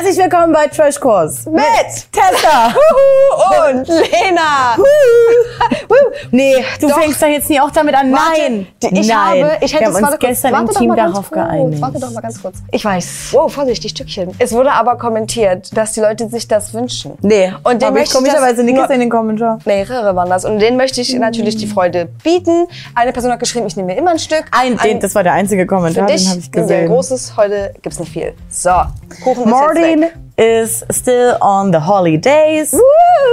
Herzlich willkommen bei Trash Kurs Mit Tessa. Und Lena. Nee, du Doch. fängst doch jetzt nie auch damit an. Warte, Nein, die- ich nein. habe, ich hätte Wir es haben uns gestern im Team darauf kurz. geeinigt. Warte doch mal ganz kurz. Ich weiß. Wow, vorsichtig, Stückchen. Es wurde aber kommentiert, dass die Leute sich das wünschen. Nee, Und den möchte ich komischerweise nicht in den Kommentaren. Mehrere waren das. Und denen möchte ich natürlich die Freude bieten. Eine Person hat geschrieben, ich nehme mir immer ein Stück. Ein, den, das war der einzige Kommentar, für den dich habe ich ein sehr gesehen. großes. Heute gibt's nicht viel. So, Kuchen ist Weg. is still on the holidays.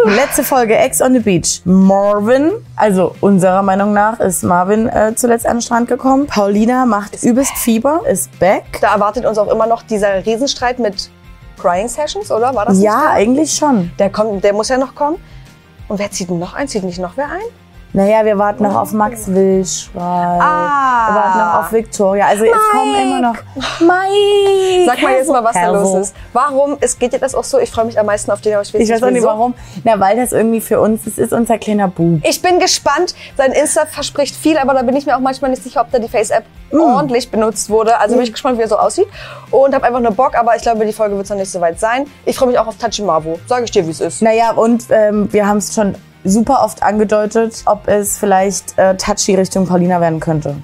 Letzte Folge Ex on the Beach. Marvin, also unserer Meinung nach ist Marvin äh, zuletzt an den Strand gekommen. Paulina macht übelst Fieber, ist back. Da erwartet uns auch immer noch dieser Riesenstreit mit Crying Sessions, oder? War das Ja, eigentlich schon. Der, kommt, der muss ja noch kommen. Und wer zieht denn noch ein? Zieht nicht noch wer ein? Naja, wir warten noch auf Max Wilschweig. Ah. Wir warten noch auf Victoria. Also es kommen immer noch. Mike! Sag mal jetzt mal, was da Hello. los ist. Warum ist, geht dir das auch so? Ich freue mich am meisten auf den, aber ich weiß, Ich weiß auch nicht warum. Na, weil das irgendwie für uns, das ist unser kleiner Bub. Ich bin gespannt. Sein Insta verspricht viel, aber da bin ich mir auch manchmal nicht sicher, ob da die Face-App Mm. ordentlich benutzt wurde. Also bin ich gespannt, wie er so aussieht. Und habe einfach nur Bock, aber ich glaube, die Folge wird noch nicht so weit sein. Ich freue mich auch auf Tachimavo. Sag ich dir, wie es ist. Naja, und ähm, wir haben es schon super oft angedeutet, ob es vielleicht äh, touchy Richtung Paulina werden könnte.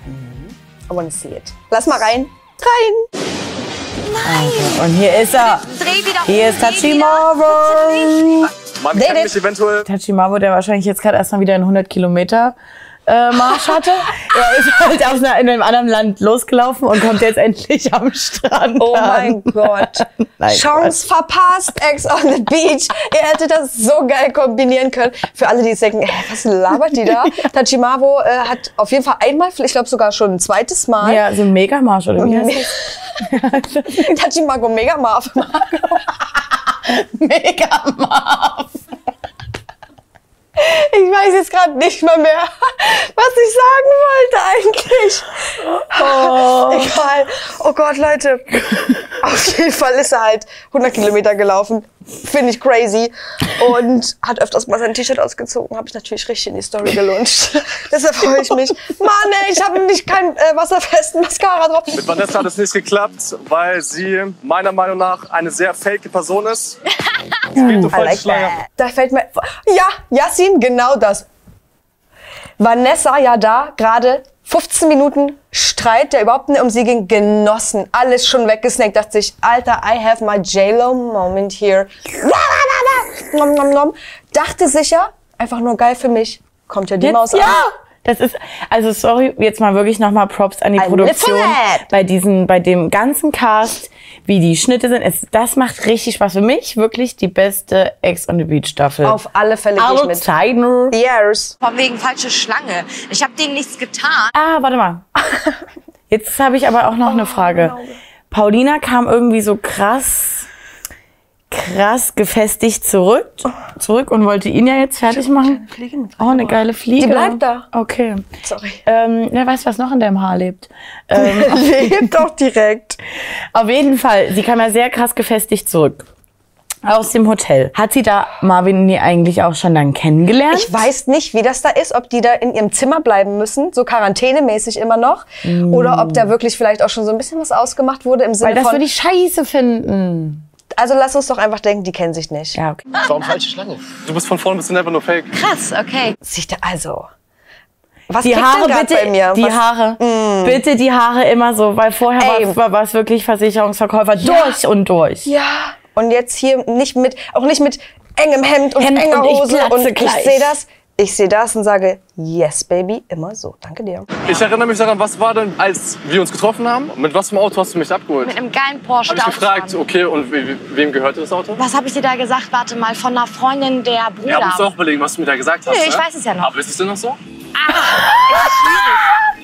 I wanna see it. Lass mal rein. Rein! Und hier ist er. Dreh wieder Hier ist Tachi Marvel. Man it. mich eventuell. Tachi Marvel, der wahrscheinlich jetzt gerade erstmal wieder einen 100 Kilometer äh, Marsch hatte. er ist halt aus einer, in einem anderen Land losgelaufen und kommt jetzt endlich am Strand Oh an. mein Gott. Nein, Chance verpasst, Ex on the Beach. Ihr hättet das so geil kombinieren können. Für alle, die denken, hä, was labert die da? Tachimavo äh, hat auf jeden Fall einmal, ich glaube sogar schon ein zweites Mal, Ja, so ein Megamarsch oder wie heißt das? Tachimago Mega Marv. Megamarsch. Ich weiß jetzt gerade nicht mal mehr, was ich sagen wollte eigentlich. Oh. Egal. Oh Gott, Leute. Auf jeden Fall ist er halt 100 Kilometer gelaufen. Finde ich crazy. Und hat öfters mal sein T-Shirt ausgezogen. Habe ich natürlich richtig in die Story gelunscht. Deshalb freue ich mich. Mann, ey, ich habe nicht keinen äh, wasserfesten Mascara drauf. Mit Vanessa hat es nicht geklappt, weil sie meiner Meinung nach eine sehr fake Person ist. I like. Da fällt mir. Ja, Yassin, genau das. Vanessa ja da, gerade 15 Minuten Streit, der überhaupt nicht um sie ging, genossen. Alles schon weggesnackt. Dachte sich, Alter, I have my J-Lo moment here. Nom, nom, nom. Dachte sicher, einfach nur geil für mich. Kommt ja die Jetzt, Maus ja! an. Das ist, also sorry, jetzt mal wirklich nochmal Props an die I Produktion. Bei diesen, bei dem ganzen Cast, wie die Schnitte sind. Es, das macht richtig Spaß. Für mich wirklich die beste Ex on the Beach Staffel. Auf alle Fälle gehe ich mit. Zeiten. Years. Von wegen falsche Schlange. Ich habe denen nichts getan. Ah, warte mal. Jetzt habe ich aber auch noch Oh, eine Frage. Paulina kam irgendwie so krass, krass gefestigt zurück, zurück und wollte ihn ja jetzt fertig machen. Oh, eine geile Fliege. Die bleibt da. Okay. Sorry. Ähm, wer weiß, was noch in deinem Haar lebt. Ähm, Lebt doch direkt. auf jeden Fall, sie kam ja sehr krass gefestigt zurück. Aus dem Hotel. Hat sie da Marvin nie eigentlich auch schon dann kennengelernt? Ich weiß nicht, wie das da ist, ob die da in ihrem Zimmer bleiben müssen, so quarantänemäßig immer noch, oder ob da wirklich vielleicht auch schon so ein bisschen was ausgemacht wurde im Sinne Weil das von. würde ich scheiße finden. Also lass uns doch einfach denken, die kennen sich nicht. Ja, okay. Warum falsche Schlange? Du bist von vorn bis hin einfach nur fake. Krass, okay. Sich da, also. Was Die Haare bitte, bei mir? die was, Mm. Haare, bitte die Haare immer so, weil vorher Ey. war- es wirklich Versicherungsverkäufer durch und durch. Ja. Und jetzt hier nicht mit, auch nicht mit engem Hemd und Hemd enger und ich Hose und ich gleich. sehe das. Ich sehe das und sage, yes, baby, immer so. Danke dir. Ich erinnere mich daran, was war denn, als wir uns getroffen haben? Mit was für einem Auto hast du mich abgeholt? Mit einem geilen Porsche. Hab ich gefragt, okay, und we- we- wem gehörte das Auto? Was habe ich dir da gesagt? Warte mal, von einer Freundin der Bruder. Ja, musst du auch überlegen, was du mir da gesagt hast. Nö, ich ne? weiß es ja noch. Aber ist es denn noch so?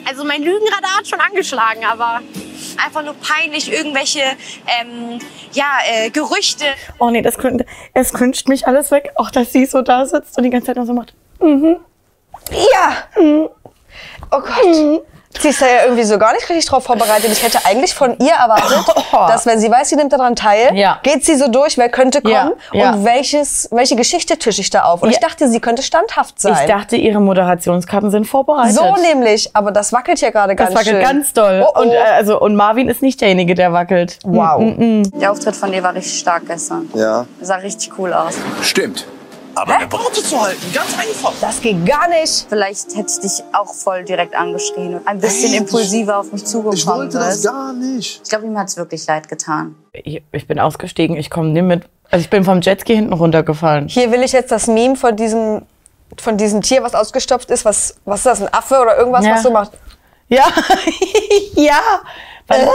Also mein Lügenradar hat schon angeschlagen, aber einfach nur peinlich irgendwelche ähm, ja, äh, Gerüchte. Oh nee, das cringe, es cringet mich alles weg. Auch, dass sie so da sitzt und die ganze Zeit nur so macht. Ja. Oh Gott. Sie ist da ja irgendwie so gar nicht richtig drauf vorbereitet. Ich hätte eigentlich von ihr erwartet, dass wenn sie weiß, sie nimmt daran teil, Ja. geht sie so durch, wer könnte kommen Ja, ja. und welches, welche Geschichte tische ich da auf. Und Ja. ich dachte, sie könnte standhaft sein. Ich dachte, ihre Moderationskarten sind vorbereitet. so nämlich, aber das wackelt hier gerade ganz Das wackelt schön. ganz doll. Oh, oh. Und, äh, also, und Marvin ist nicht derjenige, der wackelt. wow. Der Auftritt von dir war richtig stark gestern. Ja. Sah richtig cool aus. Stimmt. Aber eine Worte zu halten, ganz einfach. Das geht gar nicht. Vielleicht hätte ich dich auch voll direkt angeschrien und ein bisschen impulsiver auf mich zugekommen Ich wollte das gar nicht. Ich glaube, ihm hat es wirklich leid getan. Ich, ich bin ausgestiegen, ich komme nicht mit. Also ich bin vom Jetski hinten runtergefallen. Hier will ich jetzt das Meme von diesem, von diesem Tier, was ausgestopft ist. Was, was ist das, ein Affe oder irgendwas, Ja. was so macht? Ja, ja. Weil,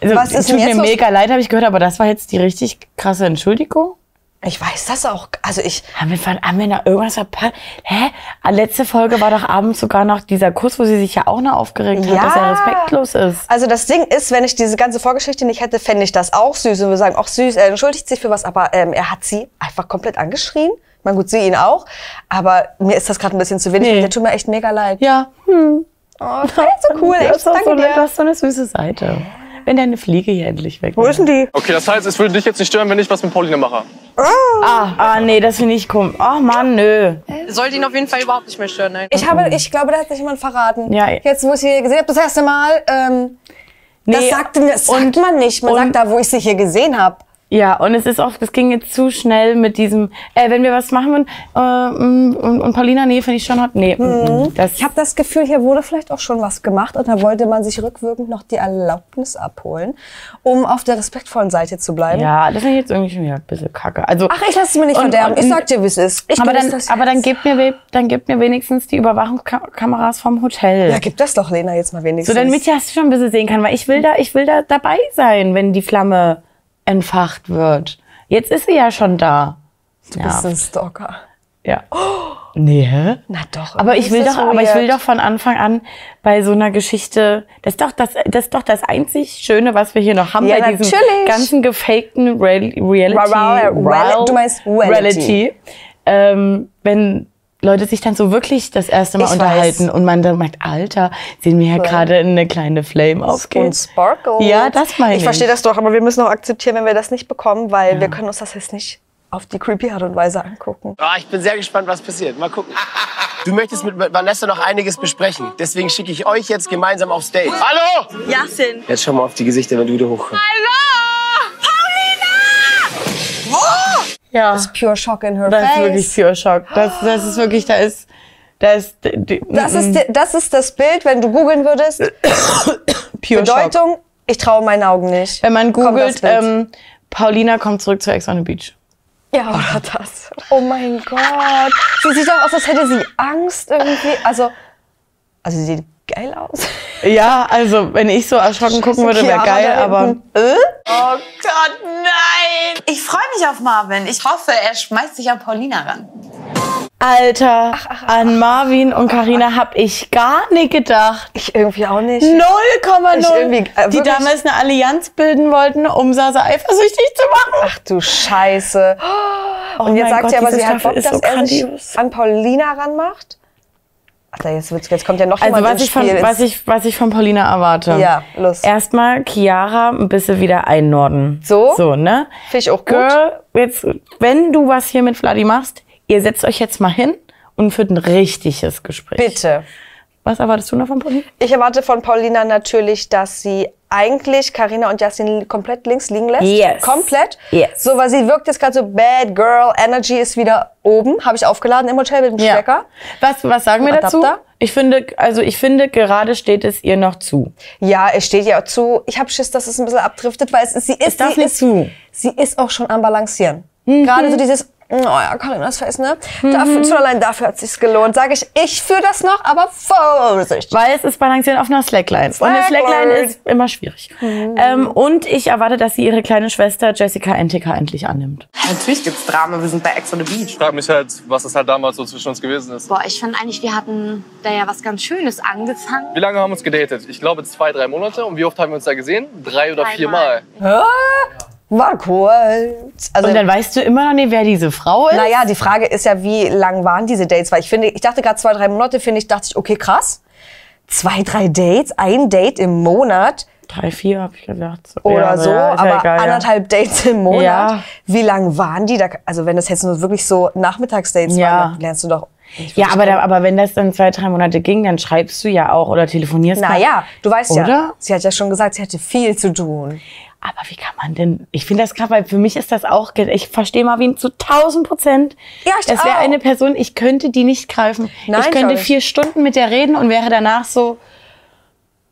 also, Was ist tut mir los? mega leid, habe ich gehört, aber das war jetzt die richtig krasse Entschuldigung. Ich weiß das auch. Also ich, Haben wir, haben wir da irgendwas verpasst? Hä? Letzte Folge war doch abends sogar noch dieser Kuss, wo sie sich ja auch noch aufgeregt hat, Ja. dass er respektlos ist. Also das Ding ist, wenn ich diese ganze Vorgeschichte nicht hätte, fände ich das auch süß. Und wir sagen, auch süß, er entschuldigt sich für was, aber ähm, er hat sie einfach komplett angeschrien. Ich meine, gut, sie ihn auch. Aber mir ist das gerade ein bisschen zu wenig. Nee. und Der tut mir echt mega leid. Ja, hm. Oh, das war echt so cool. Du Echt, danke so eine, du dir. hast so eine süße Seite. Wenn deine Fliege hier endlich weg Wo ist denn die? Okay, das heißt, es würde dich jetzt nicht stören, wenn ich was mit Pauline mache. Ah, ah, nee, das finde ich komisch. Oh Mann, nö. Sollte ihn auf jeden Fall überhaupt nicht mehr stören. Nein. Ich, habe, ich glaube, da hat sich jemand verraten. Ja. Jetzt, wo ich sie gesehen habe, das erste Mal, ähm, das, Nee, sagt, das sagt und- man nicht. Man und- sagt da, wo ich sie hier gesehen habe. Ja, und es ist auch, das ging jetzt zu schnell mit diesem, äh, wenn wir was machen würden, äh, mm, und, und Paulina, nee, finde ich schon hot. Nee, mm, mm, das, Ich habe das Gefühl, hier wurde vielleicht auch schon was gemacht und da wollte man sich rückwirkend noch die Erlaubnis abholen, um auf der respektvollen Seite zu bleiben. ja, das finde ich jetzt irgendwie schon wieder ein bisschen kacke. Also, Ach, ich lasse es mir nicht Und- verderben. Ich und- sag dir, wie es ist. Ich aber dann, das aber dann gebt mir, dann gebt mir wenigstens die Überwachungskameras vom Hotel. Ja, gib das doch, Lena, jetzt mal so, wenigstens. damit ich das schon ein bisschen sehen kann, weil ich will da, ich will da dabei sein, wenn die Flamme entfacht wird. Jetzt ist sie ja schon da. du bist ein Stalker. Ja. Nee, hä? Na doch. Aber ich will doch, aber ich will weird. doch von Anfang an bei so einer Geschichte, das ist doch das, das ist doch das einzig Schöne, was wir hier noch haben Ja, bei diesem ganzen gefakten Real, Reality, Ra- ra- ra- du meinst Reality. Reality. Ähm, wenn Leute sich dann so wirklich das erste Mal Ich unterhalten weiß. und man dann merkt, Alter, sehen wir ja gerade eine kleine Flame aufgehen. Und Sparkle. Ja, das meine ich. Ich verstehe das doch, aber wir müssen auch akzeptieren, wenn wir das nicht bekommen, weil wir können uns das jetzt nicht auf die creepy Art und Weise angucken. Ah, ich bin sehr gespannt, was passiert. Mal gucken. Du möchtest mit Vanessa noch einiges besprechen. Deswegen schicke ich euch jetzt gemeinsam aufs Date. Hallo! Jasin. Jetzt schau mal auf die Gesichter, wenn du wieder hochkommst. Ja, Pure Shock in her das ist face. wirklich pure Schock. Das, das ist wirklich, da ist, da ist, die- Das ist, das ist das Bild, wenn du googeln würdest. pure. Bedeutung, ich traue meinen Augen nicht. Wenn man das googelt, ähm, Paulina kommt zurück zu Ex on the Beach. Ja, oder das. Oh mein Gott. Sie sieht doch aus, als hätte sie Angst irgendwie. Also, also sie sieht geil aus. Ja, also wenn ich so erschrocken gucken würde, wäre geil, aber hinten. Oh Gott, nein! Ich freue mich auf Marvin. Ich hoffe, er schmeißt sich an Paulina ran. Alter, an Marvin und Karina hab ich gar nicht gedacht. Ich irgendwie auch nicht. 0,0. Ich irgendwie, äh, die damals eine Allianz bilden wollten, um Sasa eifersüchtig zu machen. Ach du Scheiße. Und jetzt sagt Gott, sie aber, sie hat Bock, dass so er sich an Paulina ranmacht. Ach, jetzt, jetzt kommt ja noch Also was ich, von, Spiel. was, ich, was ich von Paulina erwarte. Ja, los. Erstmal Chiara ein bisschen wieder einnorden. So? So, ne? Finde ich auch gut. Girl, jetzt, wenn du was hier mit Vladi machst, ihr setzt euch jetzt mal hin und führt ein richtiges Gespräch. Bitte. Was erwartest du noch von Paulina? Ich erwarte von Paulina natürlich, dass sie eigentlich Karina und Jasmin komplett links liegen lässt. Yes. Komplett. Yes. So, weil sie wirkt jetzt gerade so Bad Girl Energy ist wieder oben. Habe ich aufgeladen im Hotel mit dem Stecker. Was, was sagen wir dazu? Ich finde, also ich finde, gerade steht es ihr noch zu. Ja, es steht ja zu. Ich habe Schiss, dass es ein bisschen abdriftet, weil es ist, sie ist, darf sie nicht ist, zu. Mhm. sie ist auch schon am Balancieren. Gerade so dieses, oh ja, Carinas Face, ne? Dafür, schon allein dafür hat sich's gelohnt. Sage ich, ich führe das noch, aber Vorsicht. Weil es ist balanciert auf einer Slackline. Und eine Slackline. Slackline ist immer schwierig. Ähm, und ich erwarte, dass sie ihre kleine Schwester Jessica NTK endlich annimmt. Natürlich gibt's Drama. Wir sind bei Ex on the Beach. Ich frage mich halt, was das halt damals so zwischen uns gewesen ist. Boah, ich fand eigentlich, wir hatten da ja was ganz Schönes angefangen. Wie lange haben wir uns gedatet? Ich glaube zwei, drei Monate. Und wie oft haben wir uns da gesehen? Drei oder vier Mal. Dreimal. War kurz. Also, Und dann weißt du immer noch nicht, wer diese Frau ist. naja, die Frage ist ja, wie lang waren diese Dates? Weil ich finde, ich dachte gerade zwei, drei Monate, finde ich, dachte ich, okay, krass. zwei, drei Dates, ein Date im Monat Drei, vier, habe ich. So, oder ja, so, ja, ja aber egal, ja. anderthalb Dates im Monat. Ja. Wie lang waren die da? Also wenn das jetzt nur wirklich so Nachmittagsdates Ja. waren, dann lernst du doch. Ja, aber, da, aber wenn das dann zwei, drei Monate ging, dann schreibst du ja auch oder telefonierst. Naja, du weißt ja, Oder? sie hat ja schon gesagt, sie hatte viel zu tun. Aber wie kann man denn? Ich finde das krass, weil für mich ist das auch. Ich verstehe Marvin zu 1000 Prozent. Ja, ich Das wäre eine Person, ich könnte die nicht greifen. Nein, ich könnte vier Stunden mit der reden und wäre danach so.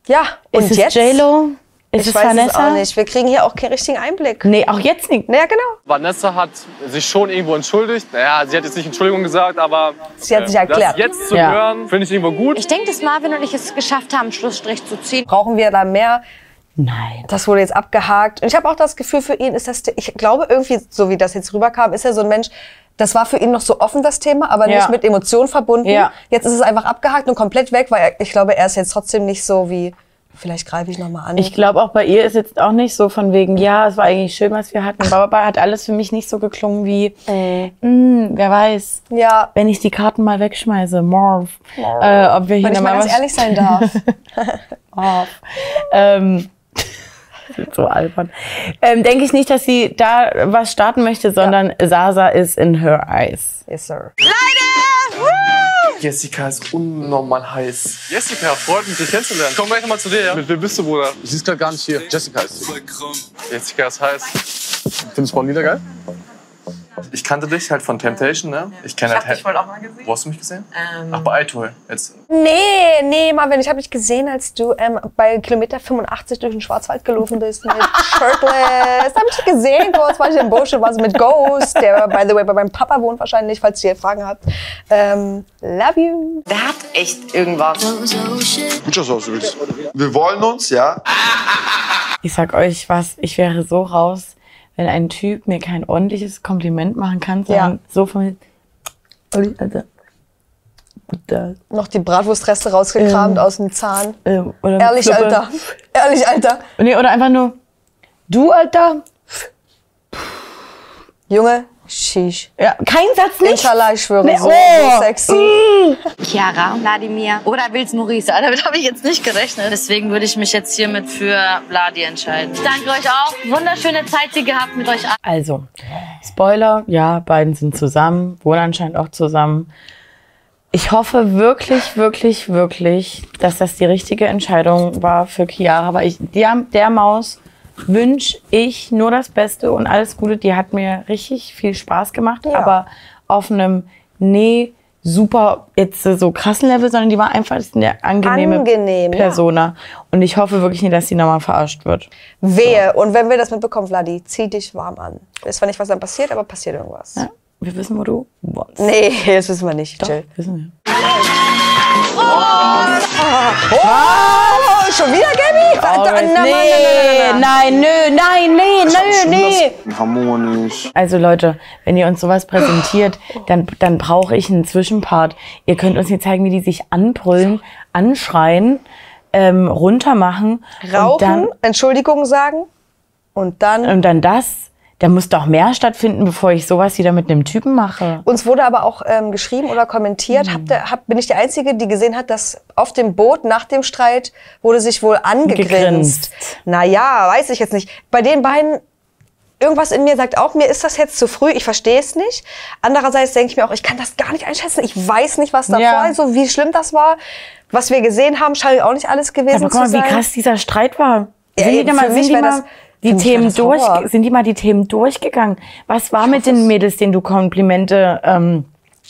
Ja, und ist es jetzt? J-Lo? Ist ich es weiß Vanessa? es auch nicht. Wir kriegen hier auch keinen richtigen Einblick. Nee, auch jetzt nicht. Naja, genau. Vanessa hat sich schon irgendwo entschuldigt. Naja, sie hat jetzt nicht Entschuldigung gesagt, aber Sie hat sich das erklärt. jetzt zu Ja. hören, finde ich irgendwo gut. Ich denke, dass Marvin und ich es geschafft haben, einen Schlussstrich zu ziehen. Brauchen wir da mehr? Nein. Das wurde jetzt abgehakt. Und ich habe auch das Gefühl, für ihn ist das, ich glaube irgendwie, so wie das jetzt rüberkam, ist er so ein Mensch, das war für ihn noch so offen, das Thema, aber Ja. nicht mit Emotionen verbunden. Ja. Jetzt ist es einfach abgehakt und komplett weg, weil er, ich glaube, er ist jetzt trotzdem nicht so wie, vielleicht greife ich noch mal an. Ich glaube auch bei ihr ist jetzt auch nicht so von wegen, ja, es war eigentlich schön, was wir hatten. Aber hat alles für mich nicht so geklungen wie, mm, wer weiß, ja, wenn ich die Karten mal wegschmeiße, Marv, äh, ob wir hier wenn ich mal nochmal ganz ehrlich sein darf. Ähm, so albern. Ähm, Denke ich nicht, dass sie da was starten möchte, sondern Sasa ist in her eyes. yes, sir. Jessica ist unnormal heiß. Jessica, freut mich, dich kennenzulernen. Komm gleich nochmal zu dir, ja? Mit wem bist du, Bruder? Sie ist gerade gar nicht hier. Jessica ist sie. Jessica ist heiß. Findest du Paulina geil? Ich kannte dich halt von Temptation, ne? Ich kenne halt. Ich wollte auch mal gesehen. Wo hast du mich gesehen? Ach, bei iTool. Jetzt. Nee, nee, Marvin, ich habe dich gesehen, als du ähm, bei Kilometer 85 durch den Schwarzwald gelaufen bist mit Shirtless. Hab ich dich gesehen kurz, war ich im Busch, war mit Ghost, der, by the way, bei meinem Papa wohnt wahrscheinlich, falls ihr Fragen habt. Ähm, love you. Der hat echt irgendwas. Ausdrücks. Wir wollen uns, ja. Ich sag euch was, ich wäre so raus, wenn ein Typ mir kein ordentliches Kompliment machen kann, sondern Ja. so von Olli, Alter. Bruder, Noch die Bratwurstreste rausgekramt aus dem Zahn. ähm, Ehrlich, Flippe. Alter. Ehrlich, Alter. Nee, oder einfach nur, du, Alter. Junge, sheesh. Ja, kein Satz nicht. Inshallah, ich schwöre, Nee, so, oh. so sexy. Chiara, Vladimir oder Wills Maurice. Damit habe ich jetzt nicht gerechnet. Deswegen würde ich mich jetzt hiermit für Vladi entscheiden. Ich danke euch auch. Wunderschöne Zeit hier gehabt mit euch allen. Also, Spoiler, ja, beiden sind zusammen, wohl anscheinend auch zusammen. Ich hoffe wirklich, wirklich, wirklich, dass das die richtige Entscheidung war für Chiara, weil ich der, der Maus wünsche ich nur das Beste und alles Gute. Die hat mir richtig viel Spaß gemacht, Ja. aber auf einem, nee, super, jetzt so krassen Level, sondern die war einfach eine angenehme Angenehm, ja. Persona. Und ich hoffe wirklich nicht, dass sie nochmal verarscht wird. Wehe. Und wenn wir das mitbekommen, Vladi, zieh dich warm an. Weiß zwar nicht, was dann passiert, aber passiert irgendwas. Ja, wir wissen, wo du wohnst. Nee, das wissen wir nicht. Chill. Wissen wir. Oh, schon wieder, Gabi? Na, na, na. nein, nö, nein, nee, nö, nee. Harmonisch. Also Leute, wenn ihr uns sowas präsentiert, dann, dann brauche ich einen Zwischenpart. Ihr könnt uns hier zeigen, wie die sich anbrüllen, anschreien, ähm, runtermachen. Rauchen, dann, Entschuldigung sagen und dann. und dann das. Da muss doch mehr stattfinden, bevor ich sowas wieder mit einem Typen mache. Uns wurde aber auch ähm, geschrieben oder kommentiert, Hm. habt ihr, hab, bin ich die Einzige, die gesehen hat, dass auf dem Boot nach dem Streit wurde sich wohl angegrinst. Gegrinst. Naja, weiß ich jetzt nicht. Bei den beiden, irgendwas in mir sagt auch, mir ist das jetzt zu früh, ich verstehe es nicht. Andererseits denke ich mir auch, ich kann das gar nicht einschätzen. Ich weiß nicht, was davor, Ja. also wie schlimm das war. Was wir gesehen haben, scheint auch nicht alles gewesen Aber guck mal, zu wie sein. krass dieser Streit war. Ja, sind die, mal, sind mich die mal das- die Themen durch, Horror. sind die mal die Themen durchgegangen? Was war mit den Mädels, denen du Komplimente ähm,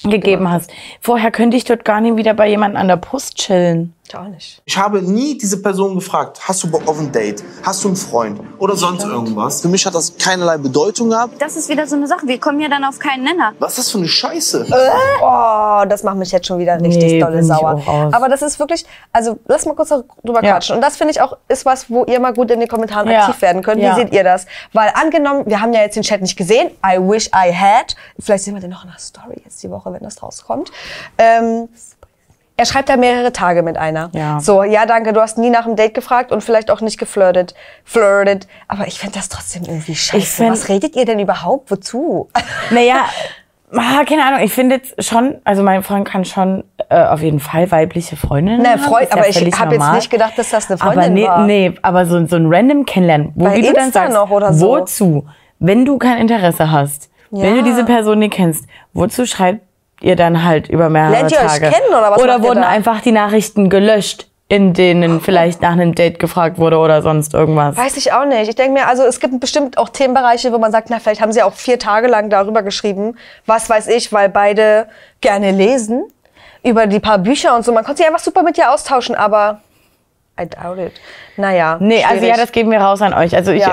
gegeben hast? Vorher könnte ich dort gar nicht wieder bei jemandem an der Brust chillen. Gar nicht. Ich habe nie diese Person gefragt, hast du Bock auf ein Date? Hast du einen Freund? Oder sonst irgendwas? Für mich hat das keinerlei Bedeutung gehabt. Das ist wieder so eine Sache. Wir kommen ja dann auf keinen Nenner. Was ist das für eine Scheiße? Oh, das macht mich jetzt schon wieder richtig Nee, dolle sauer. Aber das ist wirklich, also lass mal kurz drüber Ja. quatschen. Und das finde ich auch, ist was, wo ihr mal gut in den Kommentaren Ja. aktiv werden könnt. Wie Ja. seht ihr das? Weil angenommen, wir haben ja jetzt den Chat nicht gesehen. I wish I had. Vielleicht sehen wir den noch in der Story jetzt die Woche, wenn das rauskommt. Ähm, er schreibt da mehrere Tage mit einer. Ja. So, ja, danke, du hast nie nach einem Date gefragt und vielleicht auch nicht geflirtet. Flirtet. Aber ich finde das trotzdem irgendwie scheiße. Ich find- was redet ihr denn überhaupt? Wozu? Naja, Ah, keine Ahnung, ich finde jetzt schon, also mein Freund kann schon äh, auf jeden Fall weibliche Freundinnen Ne, haben. Freund, ist ja aber ich habe jetzt nicht gedacht, dass das eine Freundin aber nee, war. nee, aber so, so ein random Kennenlernen, wo Bei wie du dann Insta sagst, noch oder so. wozu, wenn du kein Interesse hast, wenn Ja. du diese Person nicht kennst, wozu schreibt ihr dann halt über mehrere Lernt ihr euch Tage? kennen oder was Oder ihr wurden einfach die Nachrichten gelöscht, in denen vielleicht nach einem Date gefragt wurde oder sonst irgendwas? Weiß ich auch nicht. Ich denke mir, also es gibt bestimmt auch Themenbereiche, wo man sagt, na, vielleicht haben sie auch vier Tage lang darüber geschrieben. Was weiß ich, weil beide gerne lesen. Über die paar Bücher und so. Man konnte sich einfach super mit dir austauschen, aber I doubt it. Naja. Nee, also ja, schwierig. das geben wir raus an euch. Also ich, Ja.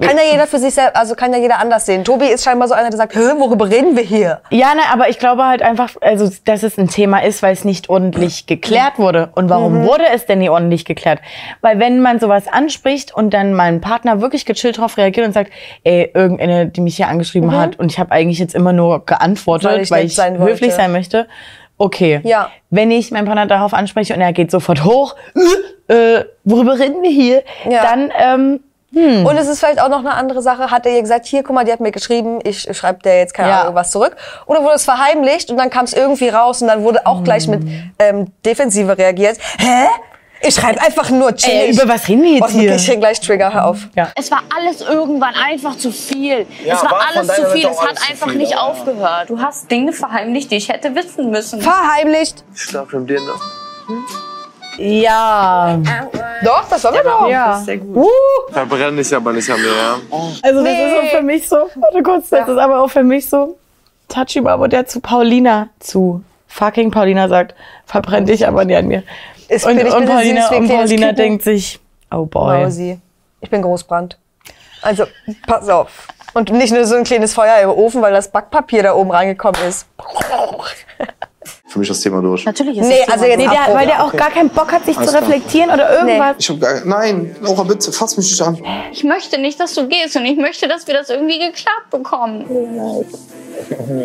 Äh, Kann ja jeder für sich selbst, also kann ja jeder anders sehen. Tobi ist scheinbar so einer, der sagt, Hä, worüber reden wir hier? Ja, ne, aber ich glaube halt einfach, also, dass es ein Thema ist, weil es nicht ordentlich geklärt wurde. Und warum Mhm. wurde es denn nie ordentlich geklärt? Weil wenn man sowas anspricht und dann mein Partner wirklich gechillt drauf reagiert und sagt, ey, irgendeine, die mich hier angeschrieben hat und ich habe eigentlich jetzt immer nur geantwortet, Mhm. Weil weil ich ich, nett sein höflich sein möchte. Okay. Ja. Wenn ich meinen Partner darauf anspreche und er geht sofort hoch, äh, worüber reden wir hier? Ja. Dann, ähm, Und es ist vielleicht auch noch eine andere Sache. Hat er ihr gesagt, hier, guck mal, die hat mir geschrieben, ich schreibe der jetzt keine Ja. Ahnung was zurück. Oder wurde es verheimlicht und dann kam es irgendwie raus und dann wurde auch gleich mit Hm. ähm, Defensive reagiert. Hä? Ich schreibe einfach nur chillig. Ey, über was reden wir jetzt hier? wirklich, hier gleich Trigger, hör auf. Es war alles irgendwann einfach zu viel. Ja, es war, war von alles zu viel. Es hat einfach viel, nicht ja. aufgehört. Du hast Dinge verheimlicht, die ich hätte wissen müssen. Verheimlicht. Ich schlafe mit dir noch. Ja. Doch, das war wir doch. Ja. Verbrenn dich aber nicht an mir, ja? Also das ist so für mich so, warte kurz, das ist aber auch für mich so, Tachi Babo, der zu Paulina, zu fucking Paulina sagt, verbrenn dich aber nicht an mir. Ist- und, ich und Paulina, und Paulina denkt sich, oh boy. Mausi. Ich bin Großbrand. Also, pass auf. Und nicht nur so ein kleines Feuer im Ofen, weil das Backpapier da oben reingekommen ist. Für mich das Thema durch. Natürlich ist Nee, es also jetzt Nee, der, weil der auch gar keinen Bock hat, sich Alles zu klar. reflektieren oder irgendwas. Ich hab gar, nein, Laura, bitte, fass mich nicht an. Ich möchte nicht, dass du gehst und ich möchte, dass wir das irgendwie geklappt bekommen.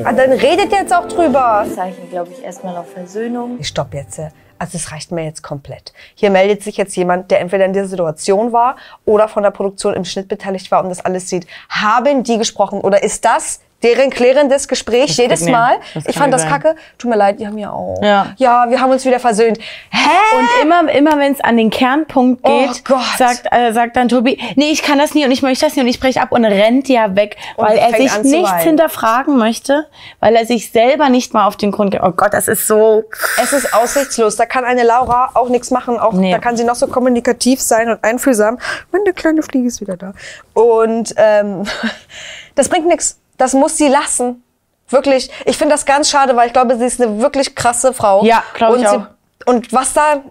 Ah, dann redet jetzt auch drüber. Zeichen, glaube ich, erstmal auf Versöhnung. Ich stopp jetzt. Also es reicht mir jetzt komplett. Hier meldet sich jetzt jemand, der entweder in dieser Situation war oder von der Produktion im Schnitt beteiligt war und das alles sieht. Haben die gesprochen oder ist das deren klärendes Gespräch jedes nee, Mal? das ich fand das sein. kacke. Tut mir leid, die haben ja auch. Ja. Ja, wir haben uns wieder versöhnt. Hä? Und immer, immer wenn es an den Kernpunkt Oh geht, Gott. sagt, äh, sagt dann Tobi, nee, ich kann das nie und ich möchte das nie und ich breche ab und rennt ja weg, weil er sich nichts hinterfragen möchte, weil er sich selber nicht mal auf den Grund geht. Oh Gott, das ist so. Es ist aussichtslos. Da kann eine Laura auch nichts machen. Auch, Nee. Da kann sie noch so kommunikativ sein und einfühlsam. Meine kleine Fliege ist wieder da. Und ähm, das bringt nichts. Das muss sie lassen. Wirklich. Ich finde das ganz schade, weil ich glaube, sie ist eine wirklich krasse Frau. Ja, glaub ich sie- auch. Und was da,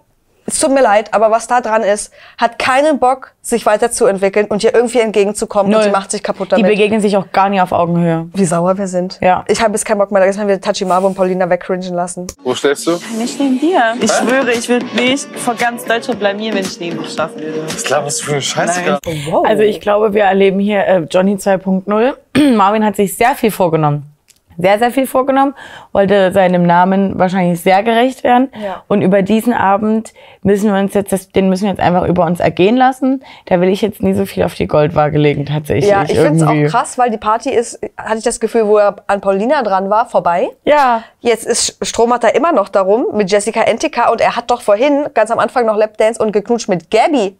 es tut mir leid, aber was da dran ist, hat keinen Bock, sich weiterzuentwickeln und ihr irgendwie entgegenzukommen. Und Null. sie macht sich kaputt Die damit. begegnen sich auch gar nicht auf Augenhöhe. Wie sauer wir sind. Ja. Ich habe jetzt keinen Bock mehr. Da müssen wir Tachi Marbo und Paulina wegcringen lassen. Wo schläfst du? Nicht neben dir. Ich schwöre, ich würde mich vor ganz Deutschland blamieren, wenn ich neben dir schlafen würde. Was glaubst du für eine Scheiße? Nein. Wow. Also ich glaube, wir erleben hier äh, Johnny 2.0. Marvin hat sich sehr viel vorgenommen. Sehr, sehr viel vorgenommen, wollte seinem Namen wahrscheinlich sehr gerecht werden. Ja. Und über diesen Abend müssen wir uns jetzt, den müssen wir jetzt einfach über uns ergehen lassen. Da will ich jetzt nie so viel auf die Goldwaage legen, tatsächlich. Ja, ich finde es auch krass, weil die Party ist, hatte ich das Gefühl, wo er an Paulina dran war, vorbei. Ja, Jetzt ist stromert er immer noch darum mit Jessica Entika und er hat doch vorhin ganz am Anfang noch Lapdance und geknutscht mit Gabby.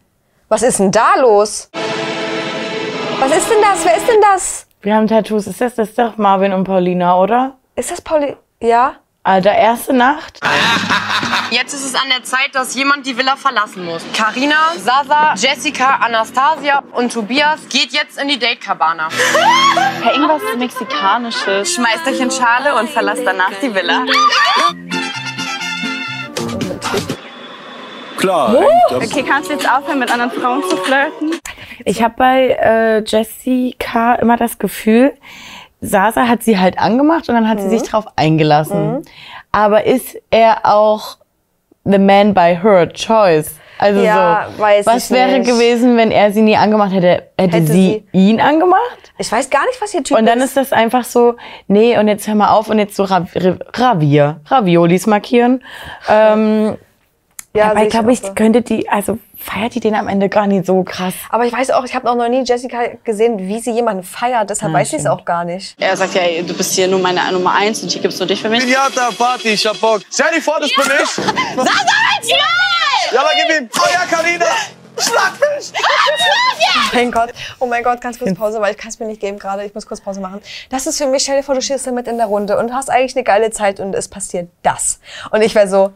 Was ist denn da los? Was ist denn das? Wer ist denn das? Wir haben Tattoos. Ist das, das ist doch Marvin und Paulina, oder? Ist das Pauli? Ja? Alter, erste Nacht. Jetzt ist es an der Zeit, dass jemand die Villa verlassen muss. Karina, Sasa, Jessica, Anastasia und Tobias geht jetzt in die Date-Cabana. Ja, irgendwas Mexikanisches. Schmeißt euch in Schale und verlasst danach die Villa. Klar. Okay, kannst du jetzt aufhören, mit anderen Frauen zu flirten? Ich habe bei äh, Jessica immer das Gefühl, Sasa hat sie halt angemacht und dann hat sie sich drauf eingelassen. Aber ist er auch the man by her choice? Also Ja, so, weiß was ich wäre nicht. gewesen, wenn er sie nie angemacht hätte? Hätte, Hätte sie, ihn angemacht? Ich weiß gar nicht, was ihr Typ Und dann ist das einfach so, nee, und jetzt hör mal auf und jetzt so Rav Ravier, Raviolis markieren. Ähm, Ja, ich glaube, ich so. könnte die, also feiert die den am Ende gar nicht so krass. Aber ich weiß auch, ich habe auch noch nie Jessica gesehen, wie sie jemanden feiert. Deshalb Ah, weiß ich es auch gar nicht. Er sagt ja, ey, du bist hier nur meine Nummer eins und hier gibt's nur dich für mich. Pinata, Party, ich hab Bock. Stell dir vor, das bin ich. Ja, aber gib ihm. Oh ja, Karina. Schlagfisch. Oh mein Gott, oh mein Gott, ganz kurz Pause, weil ich kann es mir nicht geben gerade. Ich muss kurz Pause machen. Das ist für mich, stell dir vor, du stehst da mit in der Runde und hast eigentlich eine geile Zeit und es passiert das. Und ich wäre so,